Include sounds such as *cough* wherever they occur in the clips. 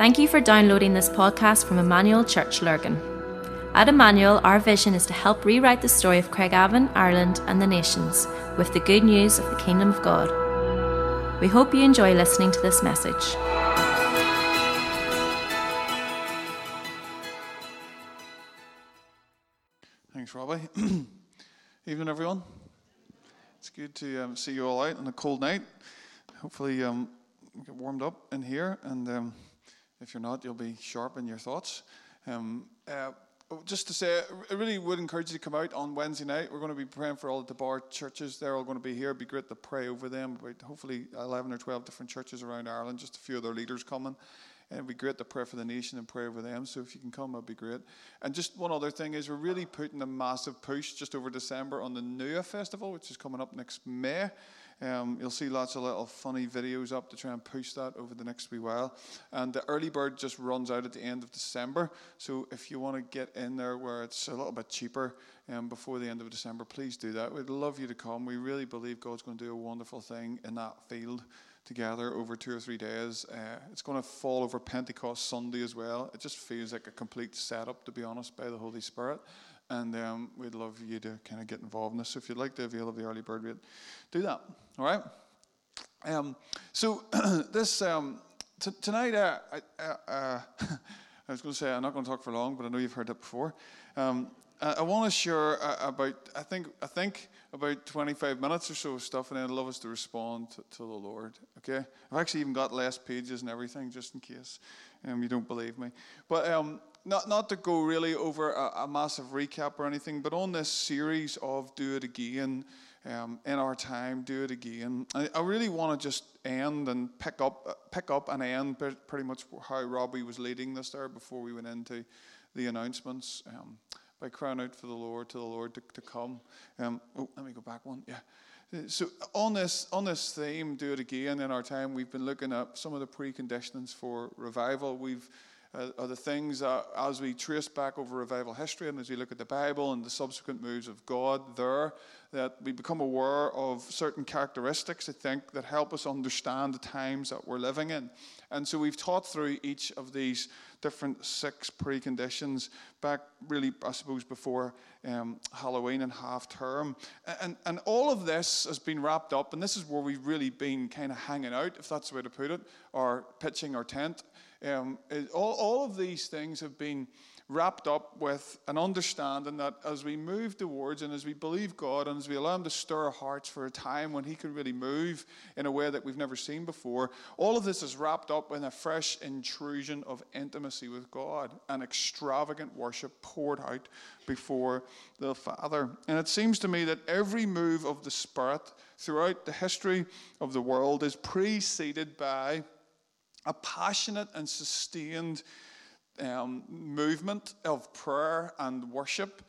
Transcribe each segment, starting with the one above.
Thank you for downloading this podcast from Emmanuel Church Lurgan. At Emmanuel, our vision is to help rewrite the story of Craigavon, Ireland, and the nations with the good news of the Kingdom of God. We hope you enjoy listening to this message. Thanks, Robbie. *clears throat* Evening, everyone. It's good to um, see you all out on a cold night. Hopefully, um, get warmed up in here, and um, if you're not, you'll be sharp in your thoughts. Um, uh, just to say, I really would encourage you to come out on Wednesday night. We're going to be praying for all the bar churches. They're all going to be here. It'd be great to pray over them. Hopefully 11 or 12 different churches around Ireland, just a few of their leaders coming. And it'd be great to pray for the nation and pray over them. So if you can come, that'd be great. And just one other thing is we're really putting a massive push just over December on the Nua Festival, which is coming up next May. Um, you'll see lots of little funny videos up to try and push that over the next wee while. And the early bird just runs out at the end of December. So if you want to get in there where it's a little bit cheaper um, before the end of December, please do that. We'd love you to come. We really believe God's going to do a wonderful thing in that field together over two or three days. Uh, it's going to fall over Pentecost Sunday as well. It just feels like a complete setup, to be honest, by the Holy Spirit. And um, we'd love you to kind of get involved in this. So if you'd like to avail of the early bird rate, do that. All right? Um, so *clears throat* this um, t- tonight, uh, I, uh, uh *laughs* I was going to say I'm not going to talk for long, but I know you've heard that before. Um, I, I want to share about I think I think about 25 minutes or so of stuff, and I'd love us to respond to, to, the Lord. Okay? I've actually even got less pages and everything, just in case um, you don't believe me. But um, not, not to go really over a, a, massive recap or anything, but on this series of Do It Again, um, in our time, Do It Again, I, I really want to just end and pick up, pick up and end pretty much how Robbie was leading this there before we went into the announcements. Um, by crying out for the Lord to the Lord to, to come. Um, oh, let me go back one. Yeah. So on this on this theme, do it again. In our time, we've been looking at some of the preconditions for revival. We've uh, are the things that, as we trace back over revival history and as we look at the Bible and the subsequent moves of God there, that we become aware of certain characteristics, I think, that help us understand the times that we're living in. And so we've taught through each of these different six preconditions back, really, I suppose, before um, Halloween and half term. And, and all of this has been wrapped up, and this is where we've really been kind of hanging out, if that's the way to put it, or pitching our tent. Um, it, all, all of these things have been wrapped up with an understanding that as we move towards and as we believe God and as we allow Him to stir our hearts for a time when He can really move in a way that we've never seen before, all of this is wrapped up in a fresh intrusion of intimacy with God and extravagant worship poured out before the Father. And it seems to me that every move of the Spirit throughout the history of the world is preceded by a passionate and sustained um, movement of prayer and worship,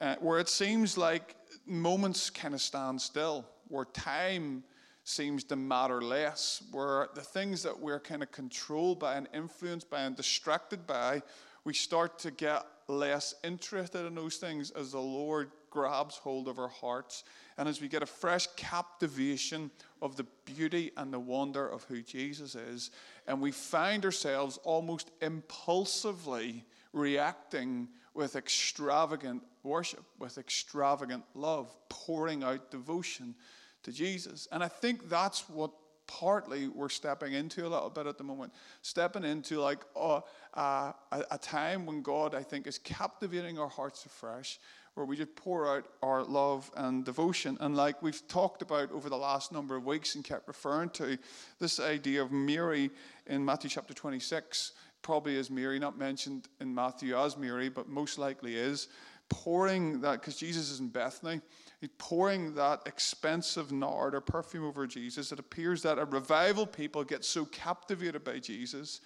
uh, where it seems like moments kind of stand still, where time seems to matter less, where the things that we're kind of controlled by and influenced by and distracted by, we start to get less interested in those things as the Lord grabs hold of our hearts and as we get a fresh captivation of the beauty and the wonder of who Jesus is, and we find ourselves almost impulsively reacting with extravagant worship, with extravagant love, pouring out devotion to Jesus. And I think that's what partly we're stepping into a little bit at the moment. Stepping into like uh, uh, a, a time when God, I think, is captivating our hearts afresh where we just pour out our love and devotion. And like we've talked about over the last number of weeks and kept referring to, this idea of Mary in Matthew chapter 26 probably is Mary, not mentioned in Matthew as Mary, but most likely is, pouring that, because Jesus is in Bethany, he's pouring that expensive nard or perfume over Jesus. It appears that a revival people get so captivated by Jesus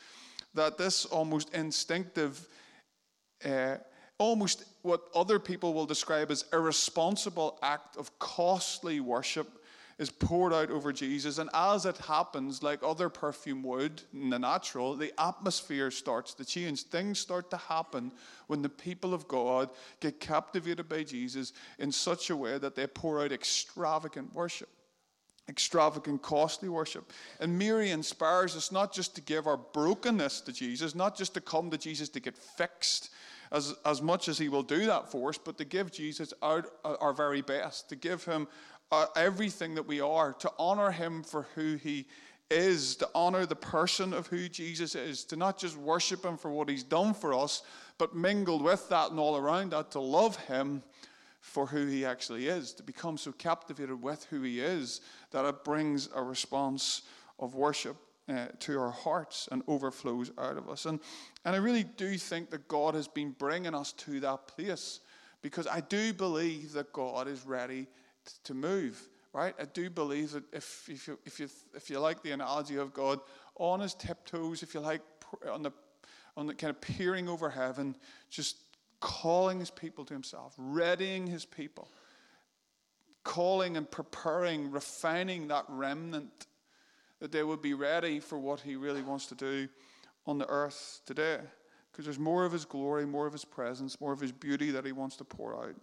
that this almost instinctive uh, almost what other people will describe as irresponsible act of costly worship is poured out over Jesus. And as it happens, like other perfume would in the natural, the atmosphere starts to change. Things start to happen when the people of God get captivated by Jesus in such a way that they pour out extravagant worship. extravagant, costly worship. And Mary inspires us not just to give our brokenness to Jesus, not just to come to Jesus to get fixed, as, as much as He will do that for us, but to give Jesus our, our very best, to give Him uh, everything that we are, to honor Him for who He is, to honor the person of who Jesus is, to not just worship Him for what He's done for us, but mingled with that and all around that, to love Him for who he actually is, to become so captivated with who he is that it brings a response of worship uh, to our hearts and overflows out of us. And, and I really do think that God has been bringing us to that place because I do believe that God is ready to move. Right? I do believe that if, if, you, if, you, if you like the analogy of God on his tiptoes, if you like on the, on the kind of peering over heaven, just calling his people to himself, readying his people, calling and preparing, refining that remnant that they would be ready for what he really wants to do on the earth today. Because there's more of his glory, more of his presence, more of his beauty that he wants to pour out.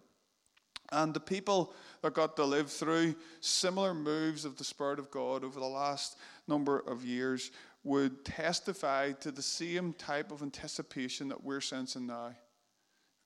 And the people that got to live through similar moves of the Spirit of God over the last number of years would testify to the same type of anticipation that we're sensing now.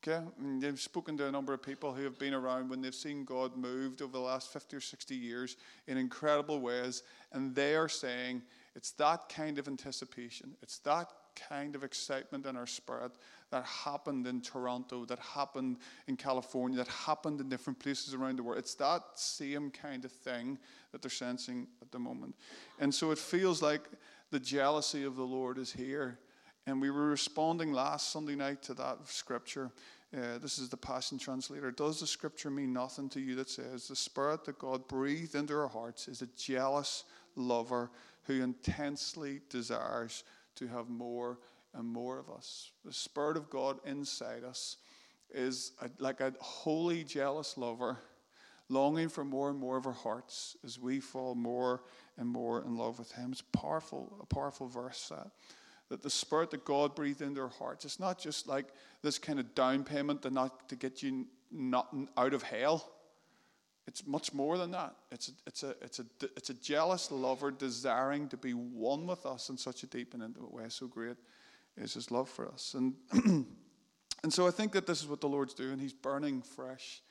Okay, and they've spoken to a number of people who have been around when they've seen God moved over the last 50 or 60 years in incredible ways, and they are saying it's that kind of anticipation, it's that kind of excitement in our spirit that happened in Toronto, that happened in California, that happened in different places around the world. It's that same kind of thing that they're sensing at the moment. And so it feels like the jealousy of the Lord is here and we were responding last Sunday night to that scripture. Uh, this is the Passion Translation. Does the scripture mean nothing to you that says the Spirit that God breathed into our hearts is a jealous lover who intensely desires to have more and more of us? The Spirit of God inside us is a, like a holy, jealous lover longing for more and more of our hearts as we fall more and more in love with Him. It's powerful, a powerful verse that that the spirit that God breathed in their hearts, it's not just like this kind of down payment to not to get you not out of hell. It's much more than that. It's a, it's a, it's a, it's a jealous lover desiring to be one with us in such a deep and intimate way. So great is his love for us. And, *clears throat* and so I think that this is what the Lord's doing. He's burning fresh.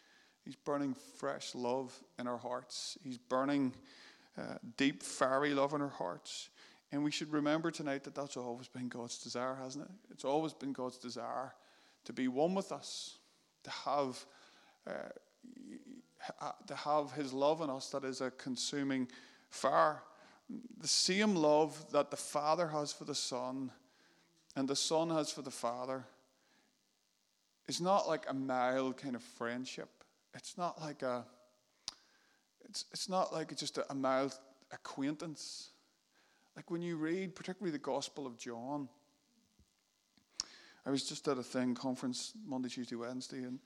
He's burning fresh love in our hearts. He's burning uh, deep, fiery love in our hearts. And we should remember tonight that that's always been God's desire, hasn't it? It's always been God's desire to be one with us, to have, uh, to have His love in us that is a consuming fire. The same love that the Father has for the Son and the Son has for the Father is not like a mild kind of friendship. It's not like a, it's, it's not like just a, a mild acquaintance. Like when you read, particularly the Gospel of John, I was just at a thing conference Monday, Tuesday, Wednesday in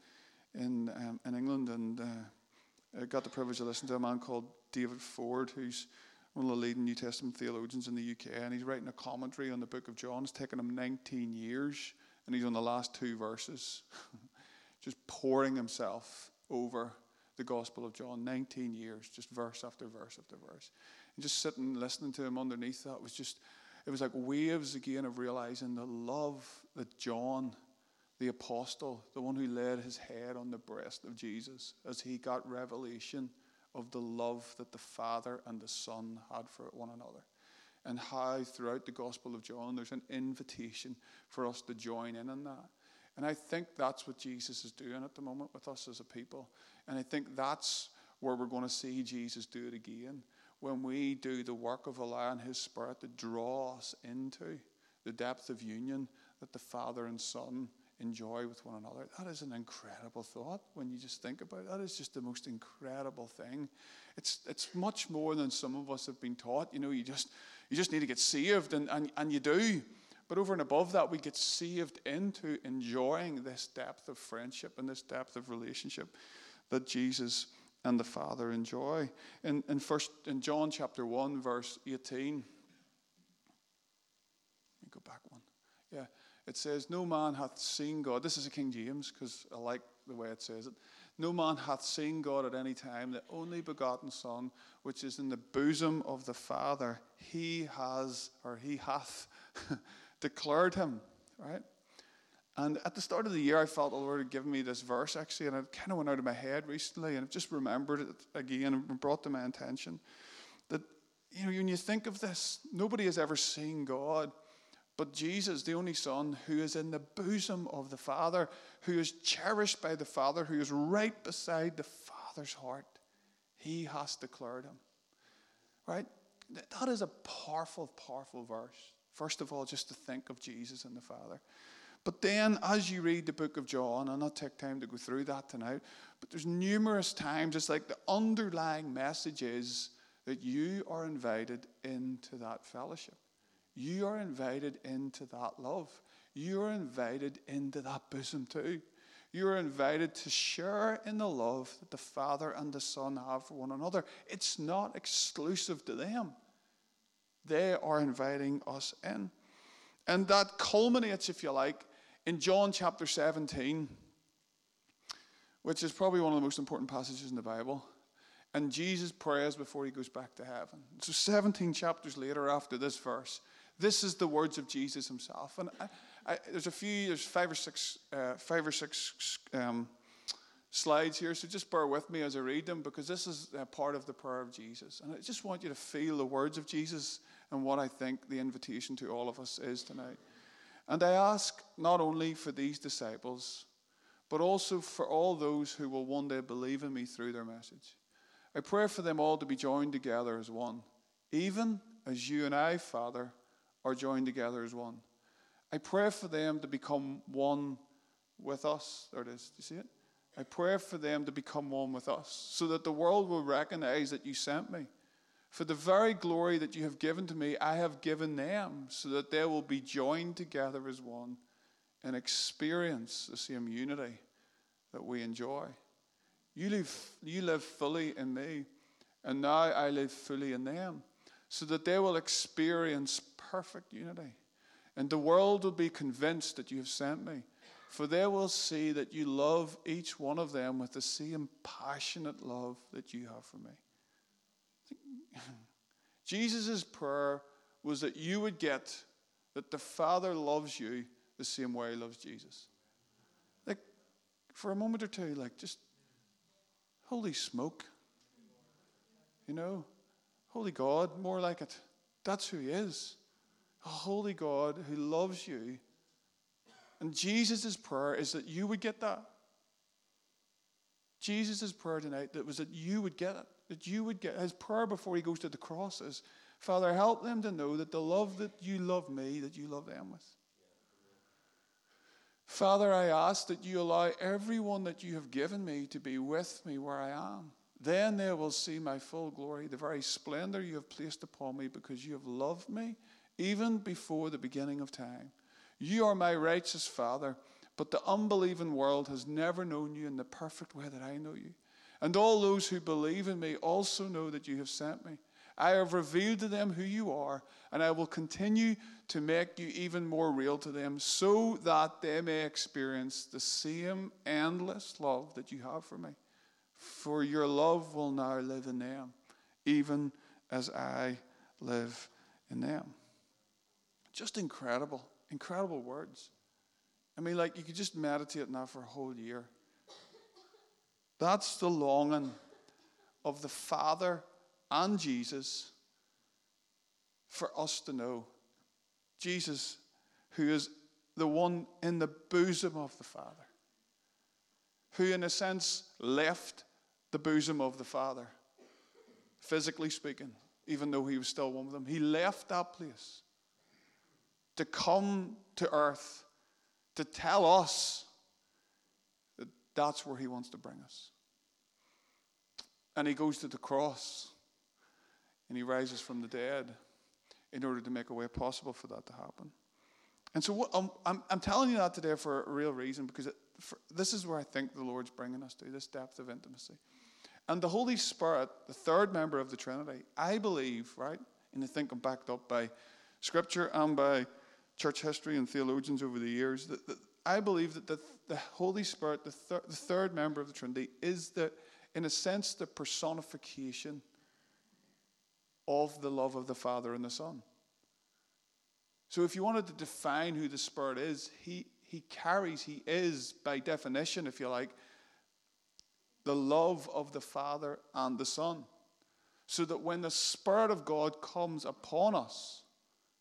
in um, in England, and uh, I got the privilege of listening to a man called David Ford, who's one of the leading New Testament theologians in the UK, and he's writing a commentary on the Book of John. It's taken him 19 years, and he's on the last two verses, *laughs* just pouring himself over the Gospel of John. 19 years, just verse after verse after verse. And just sitting listening to him underneath that was just, it was like waves again of realizing the love that John, the apostle, the one who laid his head on the breast of Jesus, as he got revelation of the love that the Father and the Son had for one another. And how throughout the Gospel of John there's an invitation for us to join in on that. And I think that's what Jesus is doing at the moment with us as a people. And I think that's where we're going to see Jesus do it again when we do the work of allowing His Spirit to draw us into the depth of union that the Father and Son enjoy with one another. That is an incredible thought when you just think about it. That is just the most incredible thing. It's, it's much more than some of us have been taught. You know, you just, you just need to get saved, and, and, and you do. But over and above that, we get saved into enjoying this depth of friendship and this depth of relationship that Jesus and the Father enjoy. In, in, first, in John chapter 1, verse 18, let me go back one. Yeah, it says, No man hath seen God. This is a King James because I like the way it says it. No man hath seen God at any time. The only begotten Son, which is in the bosom of the Father, he has, or he hath, *laughs* declared him. Right? And at the start of the year, I felt the Lord had given me this verse actually, and it kind of went out of my head recently, and I've just remembered it again and brought to my attention that, you know, when you think of this, nobody has ever seen God. But Jesus, the only Son, who is in the bosom of the Father, who is cherished by the Father, who is right beside the Father's heart, he has declared him. Right? That is a powerful, powerful verse. First of all, just to think of Jesus and the Father. But then, as you read the book of John, I'll not take time to go through that tonight, but there's numerous times, it's like the underlying message is that you are invited into that fellowship. You are invited into that love. You are invited into that bosom too. You are invited to share in the love that the Father and the Son have for one another. It's not exclusive to them, they are inviting us in. And that culminates, if you like, in John chapter 17, which is probably one of the most important passages in the Bible. And Jesus prays before he goes back to heaven. So, 17 chapters later, after this verse, this is the words of Jesus himself. And I, I, there's a few, there's five or six, uh, five or six um, slides here, so just bear with me as I read them because this is part of the prayer of Jesus. And I just want you to feel the words of Jesus and what I think the invitation to all of us is tonight. And I ask not only for these disciples, but also for all those who will one day believe in me through their message. I pray for them all to be joined together as one, even as you and I, Father, are joined together as one. I pray for them to become one with us. There it is. Do you see it? I pray for them to become one with us so that the world will recognize that you sent me. For the very glory that you have given to me, I have given them, so that they will be joined together as one and experience the same unity that we enjoy. You live, you live fully in me, and now I live fully in them, so that they will experience perfect unity. And the world will be convinced that you have sent me, for they will see that you love each one of them with the same passionate love that you have for me. *laughs* Jesus' prayer was that you would get that the Father loves you the same way he loves Jesus. Like, for a moment or two, like, just holy smoke. You know, holy God, more like it. That's who he is. A holy God who loves you. And Jesus' prayer is that you would get that. Jesus' prayer tonight that was that you would get it that you would get his prayer before he goes to the cross is, Father, help them to know that the love that you love me, that you love them with. Father, I ask that you allow everyone that you have given me to be with me where I am. Then they will see my full glory, the very splendor you have placed upon me because you have loved me even before the beginning of time. You are my righteous Father, but the unbelieving world has never known you in the perfect way that I know you. And all those who believe in me also know that you have sent me. I have revealed to them who you are, and I will continue to make you even more real to them so that they may experience the same endless love that you have for me. For your love will now live in them, even as I live in them. Just incredible, incredible words. I mean, like you could just meditate on that for a whole year. That's the longing of the Father and Jesus for us to know. Jesus, who is the one in the bosom of the Father, who, in a sense, left the bosom of the Father, physically speaking, even though he was still one with them. He left that place to come to earth to tell us that's where he wants to bring us. And he goes to the cross and he rises from the dead in order to make a way possible for that to happen. And so, what, um, I'm, I'm telling you that today for a real reason because it, for, this is where I think the Lord's bringing us to this depth of intimacy. And the Holy Spirit, the third member of the Trinity, I believe, right, and I think I'm backed up by Scripture and by church history and theologians over the years, that, that I believe that the, the Holy Spirit, the, thir- the third member of the Trinity, is the, in a sense, the personification of the love of the Father and the Son. So if you wanted to define who the Spirit is, he, he carries, he is, by definition, if you like, the love of the Father and the Son. So that when the Spirit of God comes upon us,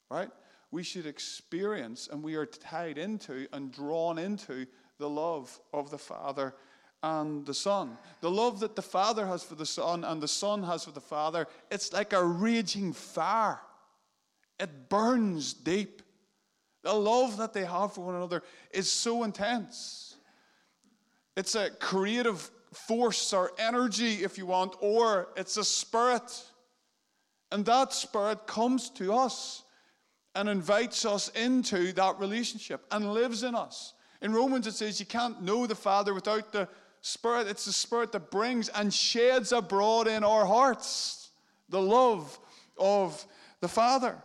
right, we should experience and we are tied into and drawn into the love of the Father and the Son. The love that the Father has for the Son and the Son has for the Father, it's like a raging fire. It burns deep. The love that they have for one another is so intense. It's a creative force or energy, if you want, or it's a spirit. And that spirit comes to us and invites us into that relationship and lives in us. In Romans, it says you can't know the Father without the Spirit. It's the Spirit that brings and sheds abroad in our hearts the love of the Father.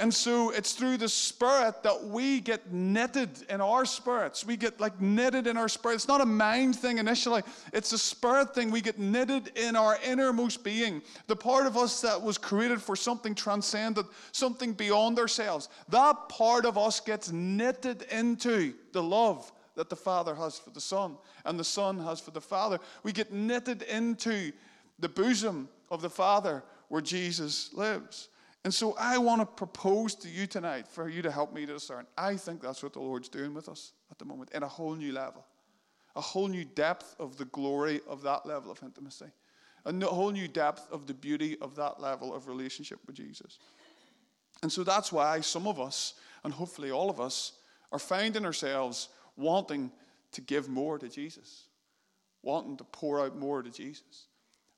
And so it's through the Spirit that we get knitted in our spirits. We get like knitted in our spirit. It's not a mind thing initially, it's a spirit thing. We get knitted in our innermost being, the part of us that was created for something transcendent, something beyond ourselves. That part of us gets knitted into the love that the Father has for the Son and the Son has for the Father. We get knitted into the bosom of the Father where Jesus lives. And so I want to propose to you tonight for you to help me to discern. I think that's what the Lord's doing with us at the moment in a whole new level, a whole new depth of the glory of that level of intimacy, a whole new depth of the beauty of that level of relationship with Jesus. And so that's why some of us, and hopefully all of us, are finding ourselves wanting to give more to Jesus, wanting to pour out more to Jesus,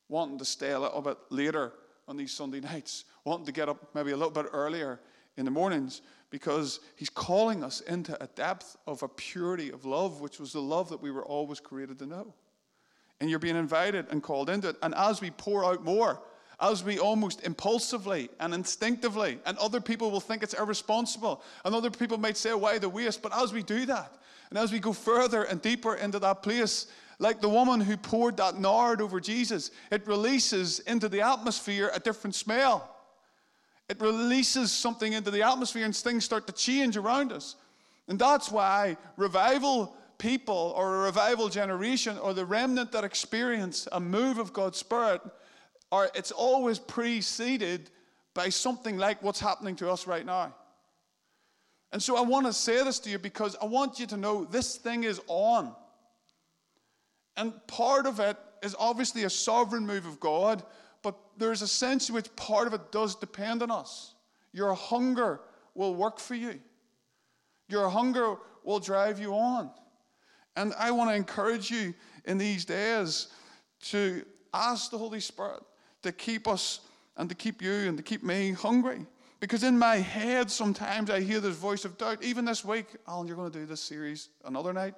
wanting to stay a little bit later on these Sunday nights, wanting to get up maybe a little bit earlier in the mornings because he's calling us into a depth of a purity of love, which was the love that we were always created to know. And you're being invited and called into it. And as we pour out more, as we almost impulsively and instinctively, and other people will think it's irresponsible, and other people might say, why the waste? But as we do that, and as we go further and deeper into that place, like the woman who poured that nard over Jesus, it releases into the atmosphere a different smell. It releases something into the atmosphere and things start to change around us. And that's why revival people or a revival generation or the remnant that experience a move of God's Spirit are it's always preceded by something like what's happening to us right now. And so I want to say this to you because I want you to know this thing is on. And part of it is obviously a sovereign move of God, but there's a sense in which part of it does depend on us. Your hunger will work for you, your hunger will drive you on. And I want to encourage you in these days to ask the Holy Spirit to keep us and to keep you and to keep me hungry. Because in my head, sometimes I hear this voice of doubt. Even this week, Alan, you're going to do this series another night.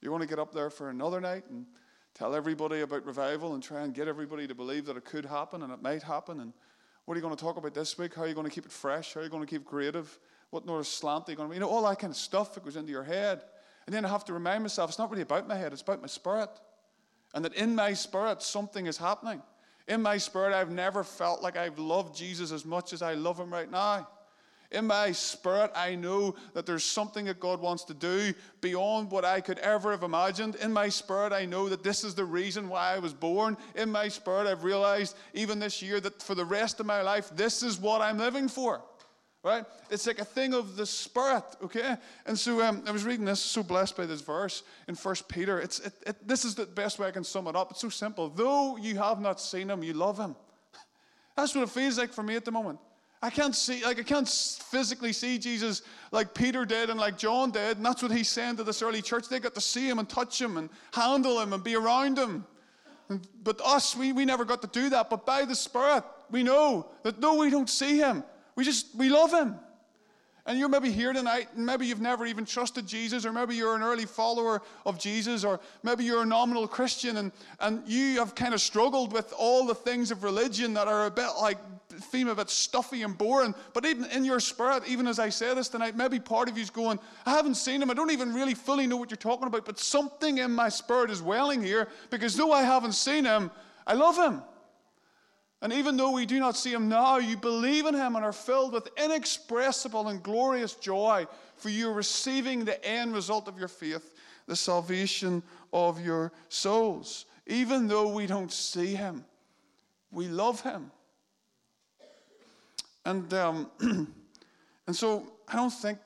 You want to get up there for another night and tell everybody about revival and try and get everybody to believe that it could happen and it might happen. And what are you going to talk about this week? How are you going to keep it fresh? How are you going to keep creative? What sort of slant are you going to be? You know, all that kind of stuff that goes into your head. And then I have to remind myself it's not really about my head, it's about my spirit. And that in my spirit, something is happening. In my spirit, I've never felt like I've loved Jesus as much as I love him right now. In my spirit, I know that there's something that God wants to do beyond what I could ever have imagined. In my spirit, I know that this is the reason why I was born. In my spirit, I've realized even this year that for the rest of my life, this is what I'm living for. Right? It's like a thing of the spirit, okay? And so um, I was reading this, so blessed by this verse in First Peter. It's, it, it, this is the best way I can sum it up. It's so simple. Though you have not seen him, you love him. *laughs* That's what it feels like for me at the moment. I can't see, like, I can't physically see Jesus like Peter did and like John did. And that's what he's saying to this early church. They got to see him and touch him and handle him and be around him. And, but us, we, we never got to do that. But by the Spirit, we know that though we don't see him, we just, we love him. And you're maybe here tonight, and maybe you've never even trusted Jesus, or maybe you're an early follower of Jesus, or maybe you're a nominal Christian, and, and you have kind of struggled with all the things of religion that are a bit like, seem a bit stuffy and boring. But even in your spirit, even as I say this tonight, maybe part of you's going, I haven't seen him, I don't even really fully know what you're talking about, but something in my spirit is welling here, because though I haven't seen him, I love him. And even though we do not see him now, you believe in him and are filled with inexpressible and glorious joy, for you are receiving the end result of your faith, the salvation of your souls. Even though we don't see him, we love him. And, um, *clears throat* and so I don't think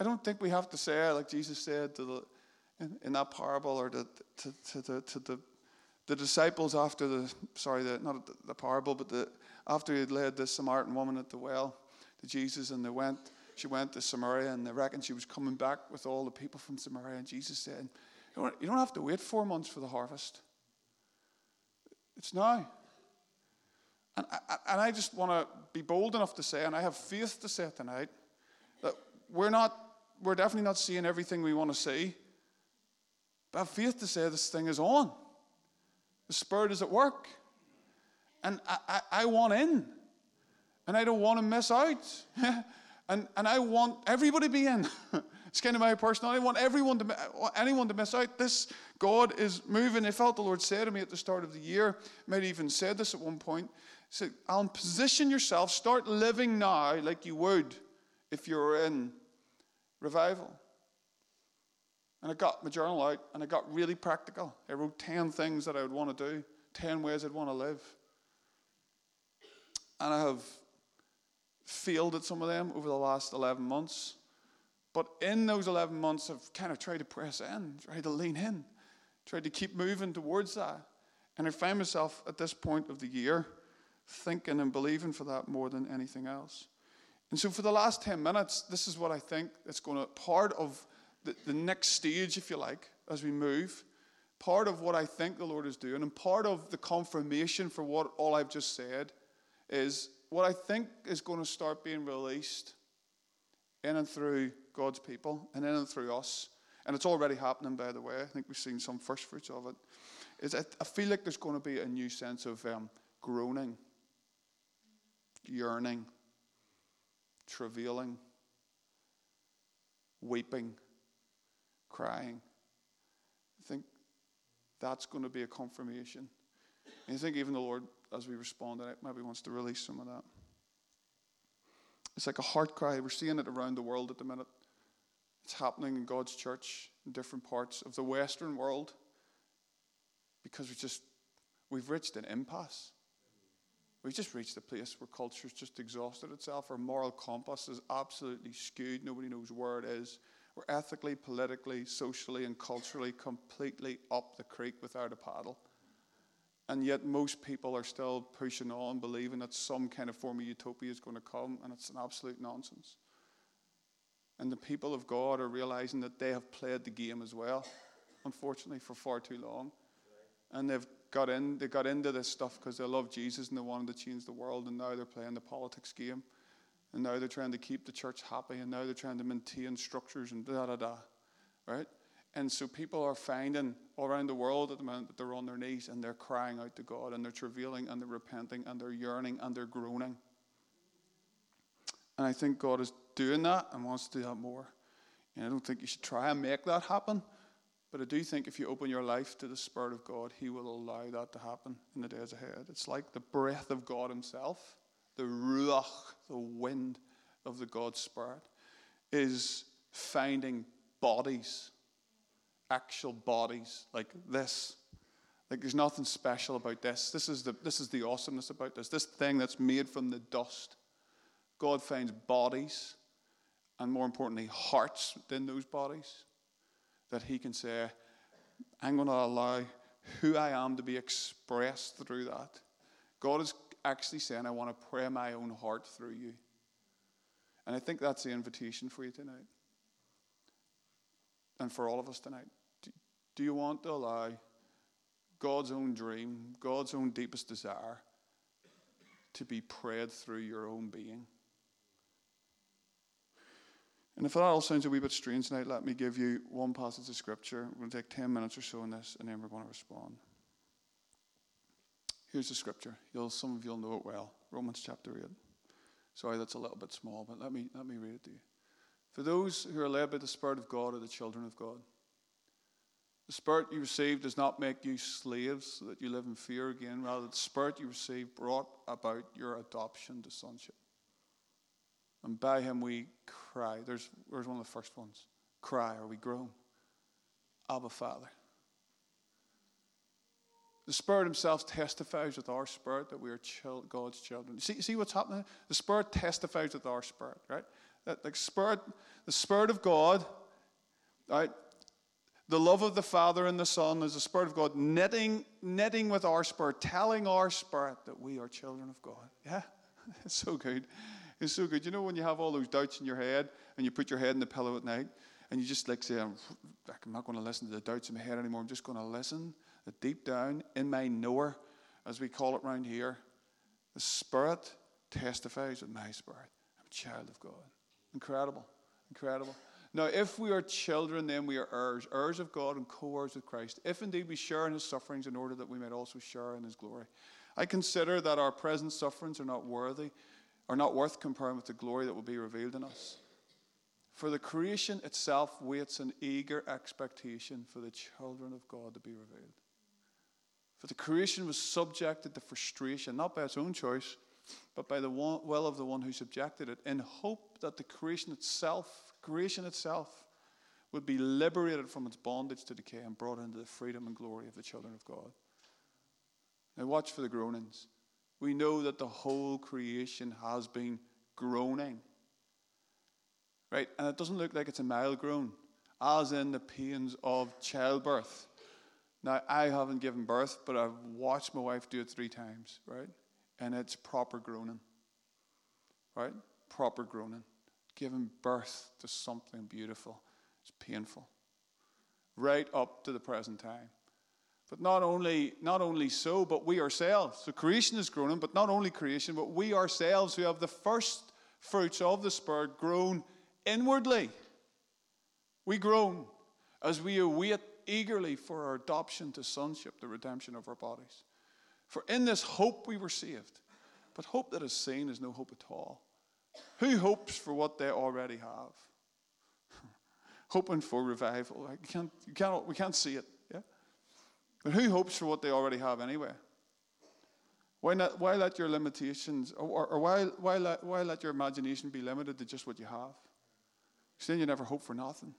I don't think we have to say like Jesus said to the, in, in that parable or to, to, to, the, to the the disciples after the sorry the, not the parable but the after he had led the samaritan woman at the well to jesus and they went she went to samaria and they reckoned she was coming back with all the people from samaria and jesus said you don't, you don't have to wait four months for the harvest. It's now. And I, and I just want to be bold enough to say and i have faith to say tonight that we're not we're definitely not seeing everything we want to see but i have faith to say this thing is on the Spirit is at work. And I, I, I want in. And I don't want to miss out. *laughs* and, and I want everybody to be in. *laughs* it's kind of my personality. I want everyone to, anyone to miss out. This God is moving. I felt the Lord say to me at the start of the year, might even said this at one point. He said, Alan, position yourself, start living now like you would if you were in revival. And I got my journal out and I got really practical. I wrote 10 things that I would want to do, 10 ways I'd want to live. And I have failed at some of them over the last 11 months. But in those 11 months, I've kind of tried to press in, tried to lean in, tried to keep moving towards that. And I find myself at this point of the year thinking and believing for that more than anything else. And so for the last 10 minutes, this is what I think it's going to, part of the, the next stage, if you like, as we move. Part of what I think the Lord is doing, and part of the confirmation for what all I've just said, is what I think is going to start being released in and through God's people and in and through us. And it's already happening, by the way. I think we've seen some first fruits of it. Is I feel like there's going to be a new sense of um, groaning, yearning, travailing, weeping crying. I think that's going to be a confirmation. And I think even the Lord, as we respond to it, maybe wants to release some of that. It's like a heart cry. We're seeing it around the world at the minute. It's happening in God's church in different parts of the Western world because we just we've reached an impasse. We've just reached a place where culture's just exhausted itself. Our moral compass is absolutely skewed. Nobody knows where it is. We're ethically, politically, socially, and culturally completely up the creek without a paddle. And yet, most people are still pushing on, believing that some kind of form of utopia is going to come, and it's an absolute nonsense. And the people of God are realizing that they have played the game as well, unfortunately, for far too long. And they've got in, they got into this stuff because they love Jesus and they wanted to change the world, and now they're playing the politics game. And now they're trying to keep the church happy, and now they're trying to maintain structures and da da da. Right? And so people are finding all around the world at the moment that they're on their knees and they're crying out to God and they're travailing and they're repenting and they're yearning and they're groaning. And I think God is doing that and wants to do that more. And I don't think you should try and make that happen. But I do think if you open your life to the Spirit of God, He will allow that to happen in the days ahead. It's like the breath of God Himself the ruach, the wind of the God Spirit, is finding bodies, actual bodies like this. Like there's nothing special about this. This is the this is the awesomeness about this. This thing that's made from the dust. God finds bodies, and more importantly, hearts within those bodies that He can say, I'm going to allow who I am to be expressed through that. God is actually saying, I want to pray my own heart through you. And I think that's the invitation for you tonight. And for all of us tonight. Do, you want to allow God's own dream, God's own deepest desire, to be prayed through your own being? And if that all sounds a wee bit strange tonight, let me give you one passage of scripture. We're going to take 10 minutes or so on this, and then we're going to respond. Here's the scripture. You'll, some of you will know it well. Romans chapter 8. Sorry, that's a little bit small, but let me, let me read it to you. For those who are led by the Spirit of God are the children of God. The Spirit you received does not make you slaves so that you live in fear again. Rather, the Spirit you received brought about your adoption to sonship. And by Him we cry. There's, there's one of the first ones. Cry, or we groan. Abba, Father. The Spirit Himself testifies with our spirit that we are God's children. See, see what's happening? The Spirit testifies with our spirit, right? That the Spirit, the Spirit of God, right? The love of the Father and the Son is the Spirit of God knitting, knitting with our spirit, telling our spirit that we are children of God. Yeah, *laughs* it's so good. It's so good. You know when you have all those doubts in your head and you put your head in the pillow at night and you just like say, I'm, I'm not going to listen to the doubts in my head anymore. I'm just going to listen deep down in my knower, as we call it around here, the Spirit testifies with my spirit. I'm a child of God. Incredible. Incredible. Now, if we are children, then we are heirs, heirs of God and co heirs with Christ, if indeed we share in his sufferings in order that we might also share in his glory. I consider that our present sufferings are not worthy, are not worth comparing with the glory that will be revealed in us. For the creation itself waits in eager expectation for the children of God to be revealed. For the creation was subjected to frustration, not by its own choice, but by the will of the one who subjected it, in hope that the creation itself, creation itself, would be liberated from its bondage to decay and brought into the freedom and glory of the children of God. Now, watch for the groanings. We know that the whole creation has been groaning. Right? And it doesn't look like it's a mild groan, as in the pains of childbirth. Now, I haven't given birth, but I've watched my wife do it three times, right? And it's proper groaning, right? Proper groaning. Giving birth to something beautiful. It's painful. Right up to the present time. But not only, not only so, but we ourselves. So creation is groaning, but not only creation, but we ourselves who have the first fruits of the Spirit groan inwardly. We groan as we await eagerly for our adoption to sonship, the redemption of our bodies. For in this hope we were saved. But hope that is seen is no hope at all. Who hopes for what they already have? *laughs* Hoping for revival. You can't, you can't, we can't see it. Yeah? But who hopes for what they already have anyway? Why, not, why let your limitations, or, or why, why, let, why let your imagination be limited to just what you have? Because then you never hope for nothing.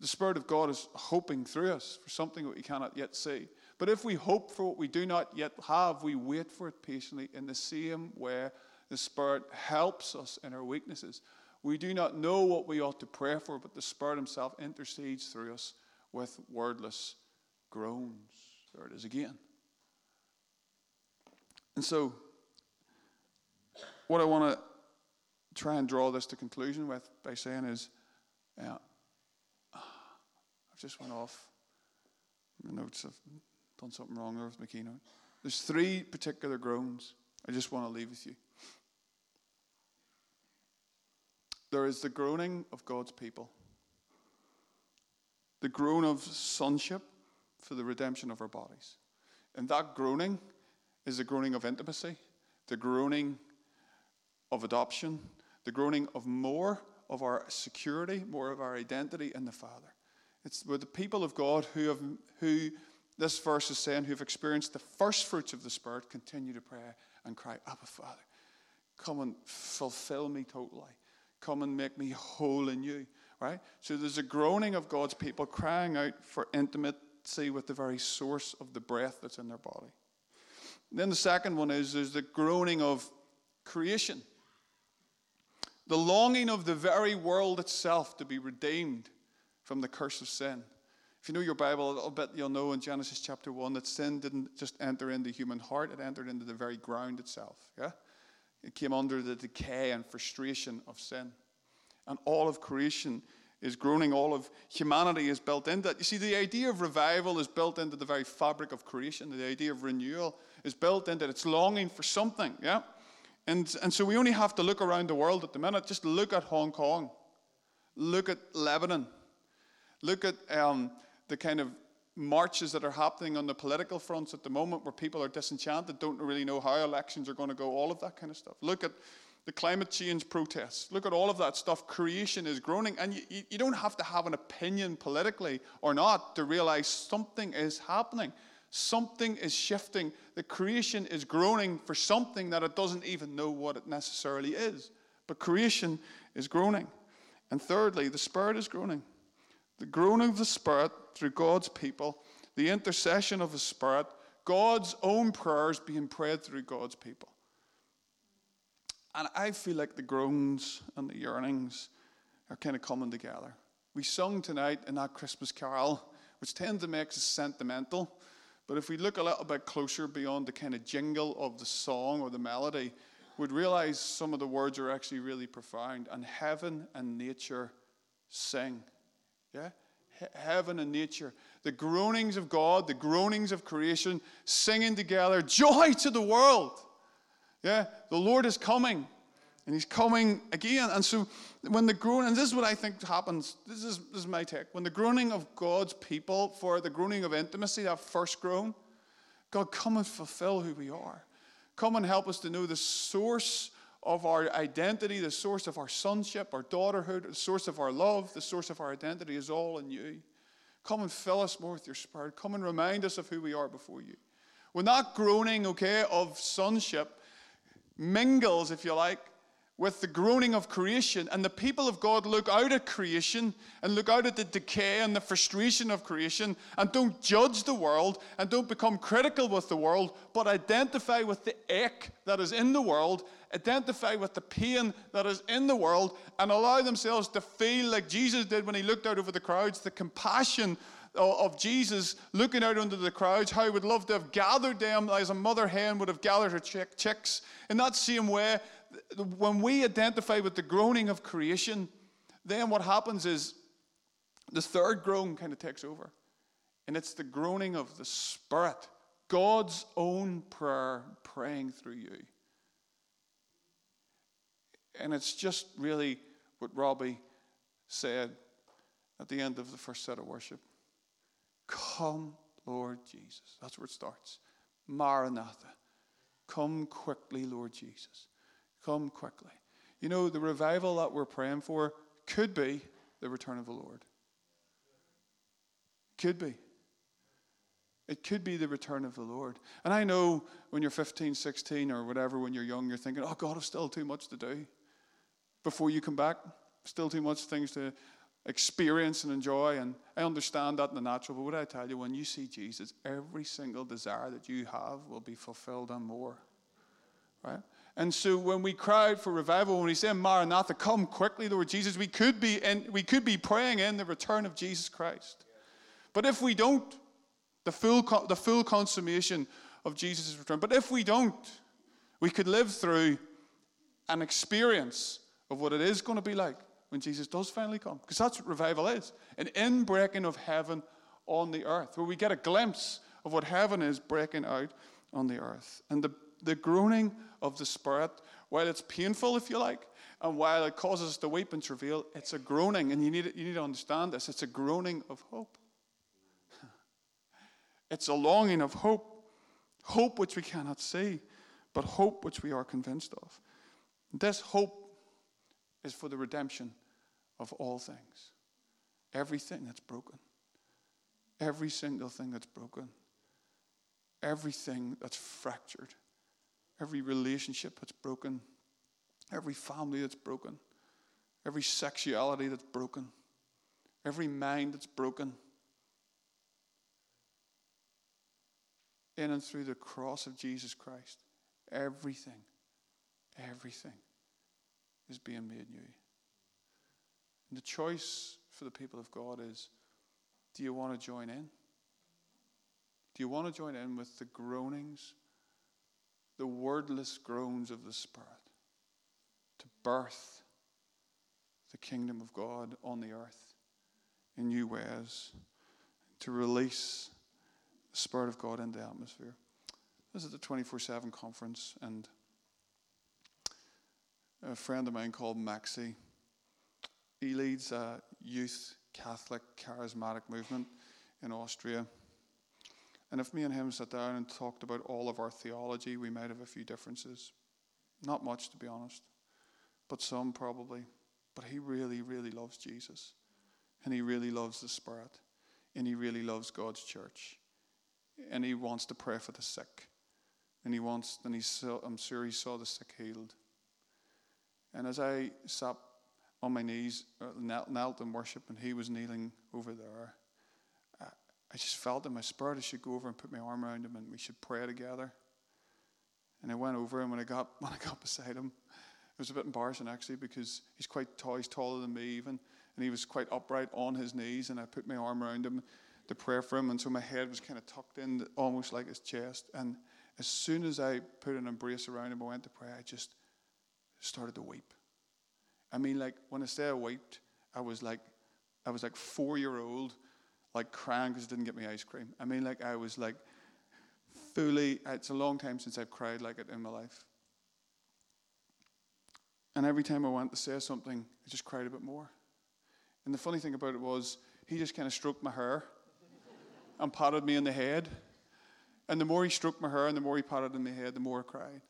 The Spirit of God is hoping through us for something that we cannot yet see. But if we hope for what we do not yet have, we wait for it patiently in the same way the Spirit helps us in our weaknesses. We do not know what we ought to pray for, but the Spirit Himself intercedes through us with wordless groans. There it is again. And so, what I want to try and draw this to conclusion with by saying is, uh, just went off. My notes have done something wrong there with my keynote. There's three particular groans I just want to leave with you. There is the groaning of God's people, the groan of sonship for the redemption of our bodies. And that groaning is the groaning of intimacy, the groaning of adoption, the groaning of more of our security, more of our identity in the Father. It's with the people of God who have, who this verse is saying, who have experienced the first fruits of the Spirit, continue to pray and cry, Abba, Father, come and fulfill me totally. Come and make me whole in you. Right? So there's a groaning of God's people crying out for intimacy with the very source of the breath that's in their body. And then the second one is there's the groaning of creation. The longing of the very world itself to be redeemed from the curse of sin. If you know your Bible a little bit, you'll know in Genesis chapter 1 that sin didn't just enter into the human heart, it entered into the very ground itself. Yeah? It came under the decay and frustration of sin. And all of creation is groaning, all of humanity is built into it. You see, the idea of revival is built into the very fabric of creation. The idea of renewal is built into it. It's longing for something, yeah? And, and so we only have to look around the world at the minute. Just look at Hong Kong. Look at Lebanon. Look at um, the kind of marches that are happening on the political fronts at the moment where people are disenchanted, don't really know how elections are going to go, all of that kind of stuff. Look at the climate change protests. Look at all of that stuff. Creation is groaning. And you, you don't have to have an opinion politically or not to realize something is happening. Something is shifting. The creation is groaning for something that it doesn't even know what it necessarily is. But creation is groaning. And thirdly, the Spirit is groaning. The groaning of the Spirit through God's people, the intercession of the Spirit, God's own prayers being prayed through God's people. And I feel like the groans and the yearnings are kind of coming together. We sung tonight in that Christmas carol, which tends to make us sentimental. But if we look a little bit closer beyond the kind of jingle of the song or the melody, we'd realize some of the words are actually really profound. And heaven and nature sing. Yeah? heaven and nature, the groanings of God, the groanings of creation, singing together, joy to the world. Yeah, the Lord is coming, and He's coming again. And so, when the groaning, and this is what I think happens, this is, this is my take. When the groaning of God's people, for the groaning of intimacy, that first groan, God, come and fulfill who we are. Come and help us to know the source of our identity, the source of our sonship, our daughterhood, the source of our love, the source of our identity is all in you. Come and fill us more with your spirit. Come and remind us of who we are before you. We're not groaning, okay, of sonship mingles, if you like, with the groaning of creation. And the people of God look out at creation and look out at the decay and the frustration of creation and don't judge the world and don't become critical with the world, but identify with the ache that is in the world, identify with the pain that is in the world, and allow themselves to feel like Jesus did when he looked out over the crowds the compassion of Jesus looking out under the crowds, how he would love to have gathered them as a mother hen would have gathered her chick, chicks. In that same way, when we identify with the groaning of creation, then what happens is the third groan kind of takes over. And it's the groaning of the Spirit, God's own prayer praying through you. And it's just really what Robbie said at the end of the first set of worship. Come, Lord Jesus. That's where it starts. Maranatha. Come quickly, Lord Jesus. Come quickly. You know, the revival that we're praying for could be the return of the Lord. Could be. It could be the return of the Lord. And I know when you're 15, 16, or whatever, when you're young, you're thinking, oh, God, I've still too much to do before you come back. Still too much things to experience and enjoy. And I understand that in the natural, but what I tell you, when you see Jesus, every single desire that you have will be fulfilled and more. Right? And so when we cried for revival, when we say Maranatha, come quickly, Lord Jesus, we could be in, we could be praying in the return of Jesus Christ. But if we don't, the full, the full consummation of Jesus' return, but if we don't, we could live through an experience of what it is going to be like when Jesus does finally come. Because that's what revival is an inbreaking of heaven on the earth, where we get a glimpse of what heaven is breaking out on the earth. And the, the groaning of the Spirit, while it's painful, if you like, and while it causes us to weep and travail, it's a groaning. And you need, you need to understand this it's a groaning of hope. *laughs* It's a longing of hope. Hope which we cannot see, but hope which we are convinced of. This hope is for the redemption of all things. Everything that's broken. Every single thing that's broken. Everything that's fractured. Every relationship that's broken. Every family that's broken. Every sexuality that's broken. Every mind that's broken. In and through the cross of Jesus Christ. Everything. Everything is being made new. And the choice for the people of God is do you want to join in? Do you want to join in with the groanings, the wordless groans of the Spirit to birth the kingdom of God on the earth in new ways, to release the Spirit of God into the atmosphere? This is the 24 7 conference, and a friend of mine called Maxie he leads a youth Catholic charismatic movement in Austria. And if me and him sat down and talked about all of our theology, we might have a few differences. Not much, to be honest, but some probably. But he really, really loves Jesus. And he really loves the Spirit. And he really loves God's church. And he wants to pray for the sick. And he wants, and he saw, I'm sure he saw the sick healed. And as I sat on my knees, uh, knelt, knelt in worship, and he was kneeling over there, I just felt in my spirit I should go over and put my arm around him and we should pray together. And I went over and when I got *laughs* when I got beside him, it was a bit embarrassing actually because he's quite tall, he's taller than me even, and he was quite upright on his knees, and I put my arm around him to pray for him, and so my head was kind of tucked in almost like his chest. And as soon as I put an embrace around him, I went to pray, I just started to weep. I mean, like when I say I wept, I was like I was like four year old like crying because I didn't get me ice cream. I mean, like I was like fully, it's a long time since I've cried like it in my life. And every time I went to say something, I just cried a bit more. And the funny thing about it was, he just kind of stroked my hair and patted me on the head. And the more he stroked my hair and the more he patted on my head, the more I cried.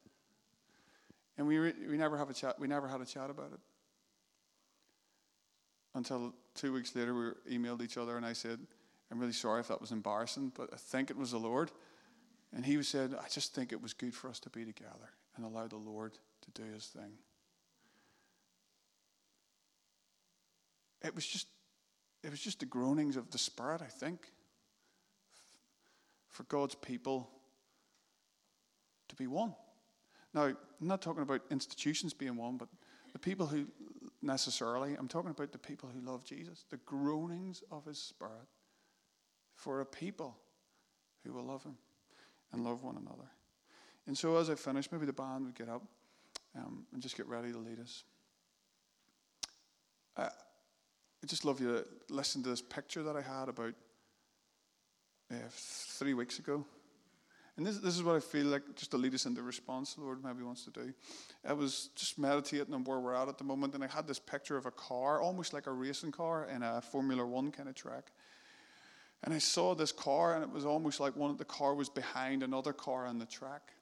And we, re- we never have a chat. We never had a chat about it until two weeks later we emailed each other, and I said, I'm really sorry if that was embarrassing, but I think it was the Lord. And he said, I just think it was good for us to be together and allow the Lord to do his thing. It was just it was just the groanings of the Spirit, I think, for God's people to be one. Now, I'm not talking about institutions being one, but the people who necessarily, I'm talking about the people who love Jesus, the groanings of his Spirit for a people who will love him and love one another. And so, as I finish, maybe the band would get up um, and just get ready to lead us. I, I just love you to listen to this picture that I had about uh, three weeks ago. And this, this is what I feel like, just to lead us into response, the Lord maybe wants to do. I was just meditating on where we're at at the moment, and I had this picture of a car, almost like a racing car in a Formula One kind of track. And I saw this car, and it was almost like one of the car was behind another car on the track.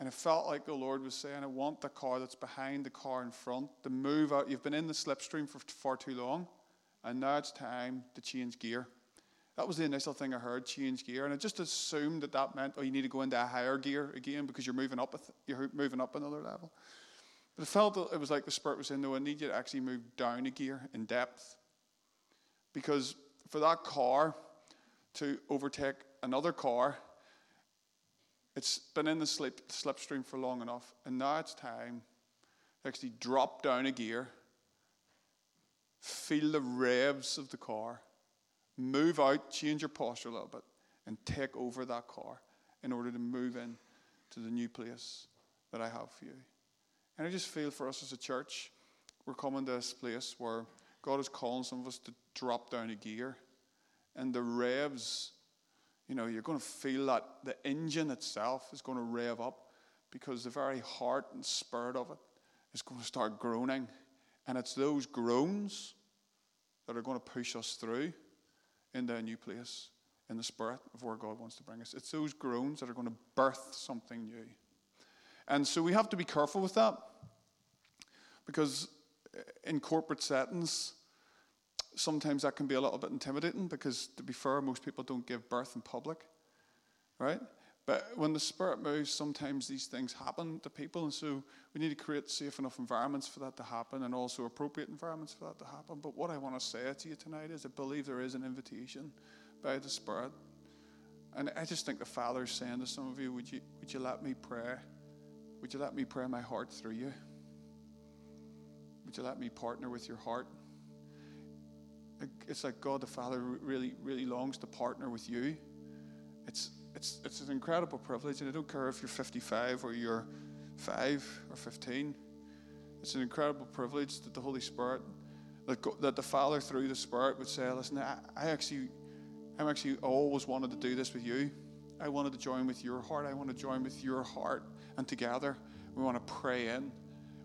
And it felt like the Lord was saying, I want the car that's behind the car in front to move out. You've been in the slipstream for far too long, and now it's time to change gear. That was the initial thing I heard, change gear, and I just assumed that that meant, oh, you need to go into a higher gear again because you're moving up, you're moving up another level. But it felt it was like the Spirit was saying, no, I need you to actually move down a gear in depth. Because for that car to overtake another car, it's been in the slip, slipstream for long enough, and now it's time to actually drop down a gear, feel the revs of the car, move out, change your posture a little bit, and take over that car in order to move in to the new place that I have for you. And I just feel for us as a church, we're coming to this place where God is calling some of us to drop down a gear. And the revs, you know, you're going to feel that the engine itself is going to rev up because the very heart and spirit of it is going to start groaning. And it's those groans that are going to push us through into a new place in the spirit of where God wants to bring us. It's those groans that are going to birth something new. And so we have to be careful with that because eh, in corporate settings, sometimes that can be a little bit intimidating because, to be fair, most people don't give birth in public, right? But when the Spirit moves, sometimes these things happen to people, and so we need to create safe enough environments for that to happen and also appropriate environments for that to happen. But what I want to say to you tonight is I believe there is an invitation by the Spirit. And I just think the Father is saying to some of you, would you, would you let me pray? Would you let me pray my heart through you? Would you let me partner with your heart? It's like God the Father really, really longs to partner with you. It's it's, it's an incredible privilege, and I don't care if you're 55 or you're 5 or 15. It's an incredible privilege that the Holy Spirit, that, that the Father through the Spirit would say, listen, I, I actually, I'm actually always wanted to do this with you. I wanted to join with your heart. I want to join with your heart. And together, we want to pray in.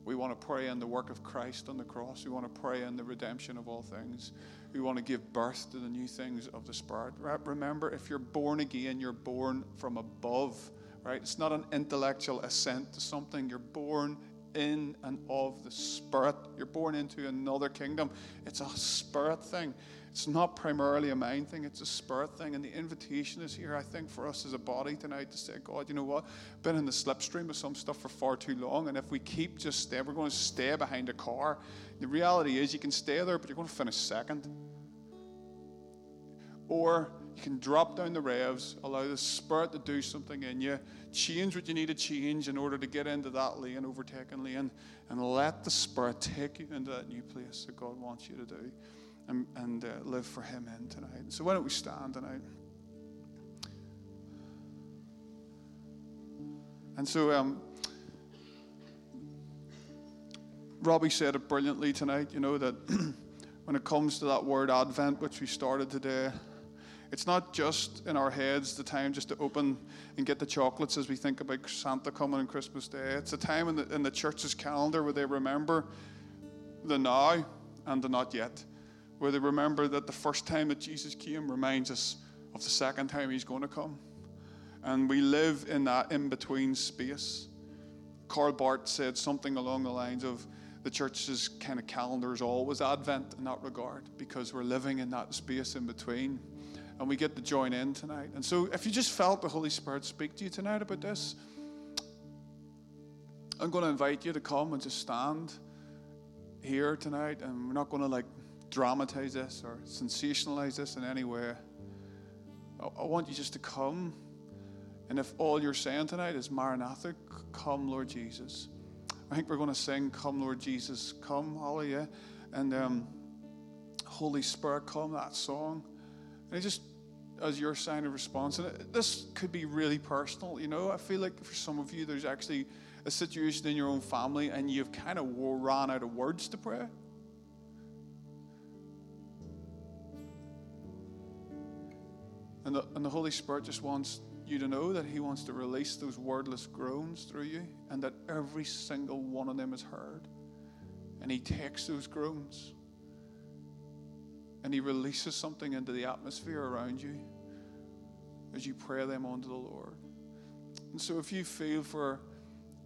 We want to pray in the work of Christ on the cross. We want to pray in the redemption of all things. We want to give birth to the new things of the Spirit. Remember, if you're born again, you're born from above, right? It's not an intellectual assent to something. You're born in and of the Spirit. You're born into another kingdom. It's a spirit thing. It's not primarily a mind thing, it's a spirit thing. And the invitation is here, I think, for us as a body tonight to say, God, you know what? Been in the slipstream of some stuff for far too long. And if we keep just staying, we're going to stay behind a car. The reality is, you can stay there, but you're going to finish second. Or you can drop down the revs, allow the Spirit to do something in you, change what you need to change in order to get into that lane, overtaking lane, and let the Spirit take you into that new place that God wants you to do and, and uh, live for Him in tonight. So, why don't we stand tonight? And so, um, Robbie said it brilliantly tonight, you know, that *clears throat* when it comes to that word Advent, which we started today, it's not just in our heads the time just to open and get the chocolates as we think about Santa coming on Christmas Day. It's a time in the, in the church's calendar where they remember the now and the not yet, where they remember that the first time that Jesus came reminds us of the second time he's going to come. And we live in that in between space. Karl Barth said something along the lines of the church's kind of calendar is always Advent in that regard because we're living in that space in between and we get to join in tonight. And so, if you just felt the Holy Spirit speak to you tonight about this, I'm going to invite you to come and just stand here tonight. And we're not going to like dramatize this or sensationalize this in any way. I want you just to come. And if all you're saying tonight is Maranatha, come, Lord Jesus. I think we're going to sing, Come, Lord Jesus, come, hallelujah. And um, Holy Spirit, come, that song. And it just as your sign of response. And this could be really personal, you know. I feel like for some of you, there's actually a situation in your own family and you've kind of ran out of words to pray. And the, and the Holy Spirit just wants you to know that He wants to release those wordless groans through you and that every single one of them is heard. And He takes those groans and He releases something into the atmosphere around you as you pray them onto the Lord. And so, if you feel for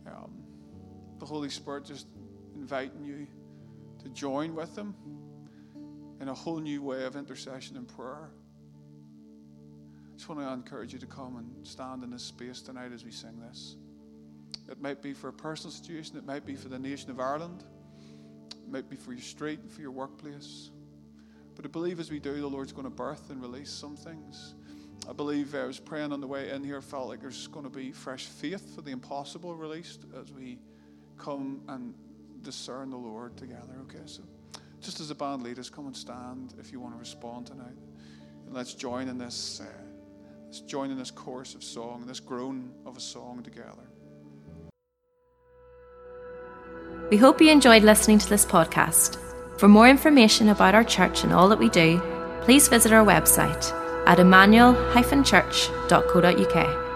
um, the Holy Spirit just inviting you to join with Him in a whole new way of intercession and prayer, I just want to encourage you to come and stand in this space tonight as we sing this. It might be for a personal situation, it might be for the nation of Ireland, it might be for your street, for your workplace. But I believe as we do, the Lord's going to birth and release some things. I believe uh, I was praying on the way in here, felt like there's going to be fresh faith for the impossible released as we come and discern the Lord together. Okay, so just as a band leaders, come and stand if you want to respond tonight. And let's join in this. Uh, let's join in this chorus of song, this groan of a song together. We hope you enjoyed listening to this podcast. For more information about our church and all that we do, please visit our website at emmanuel-church.co.uk.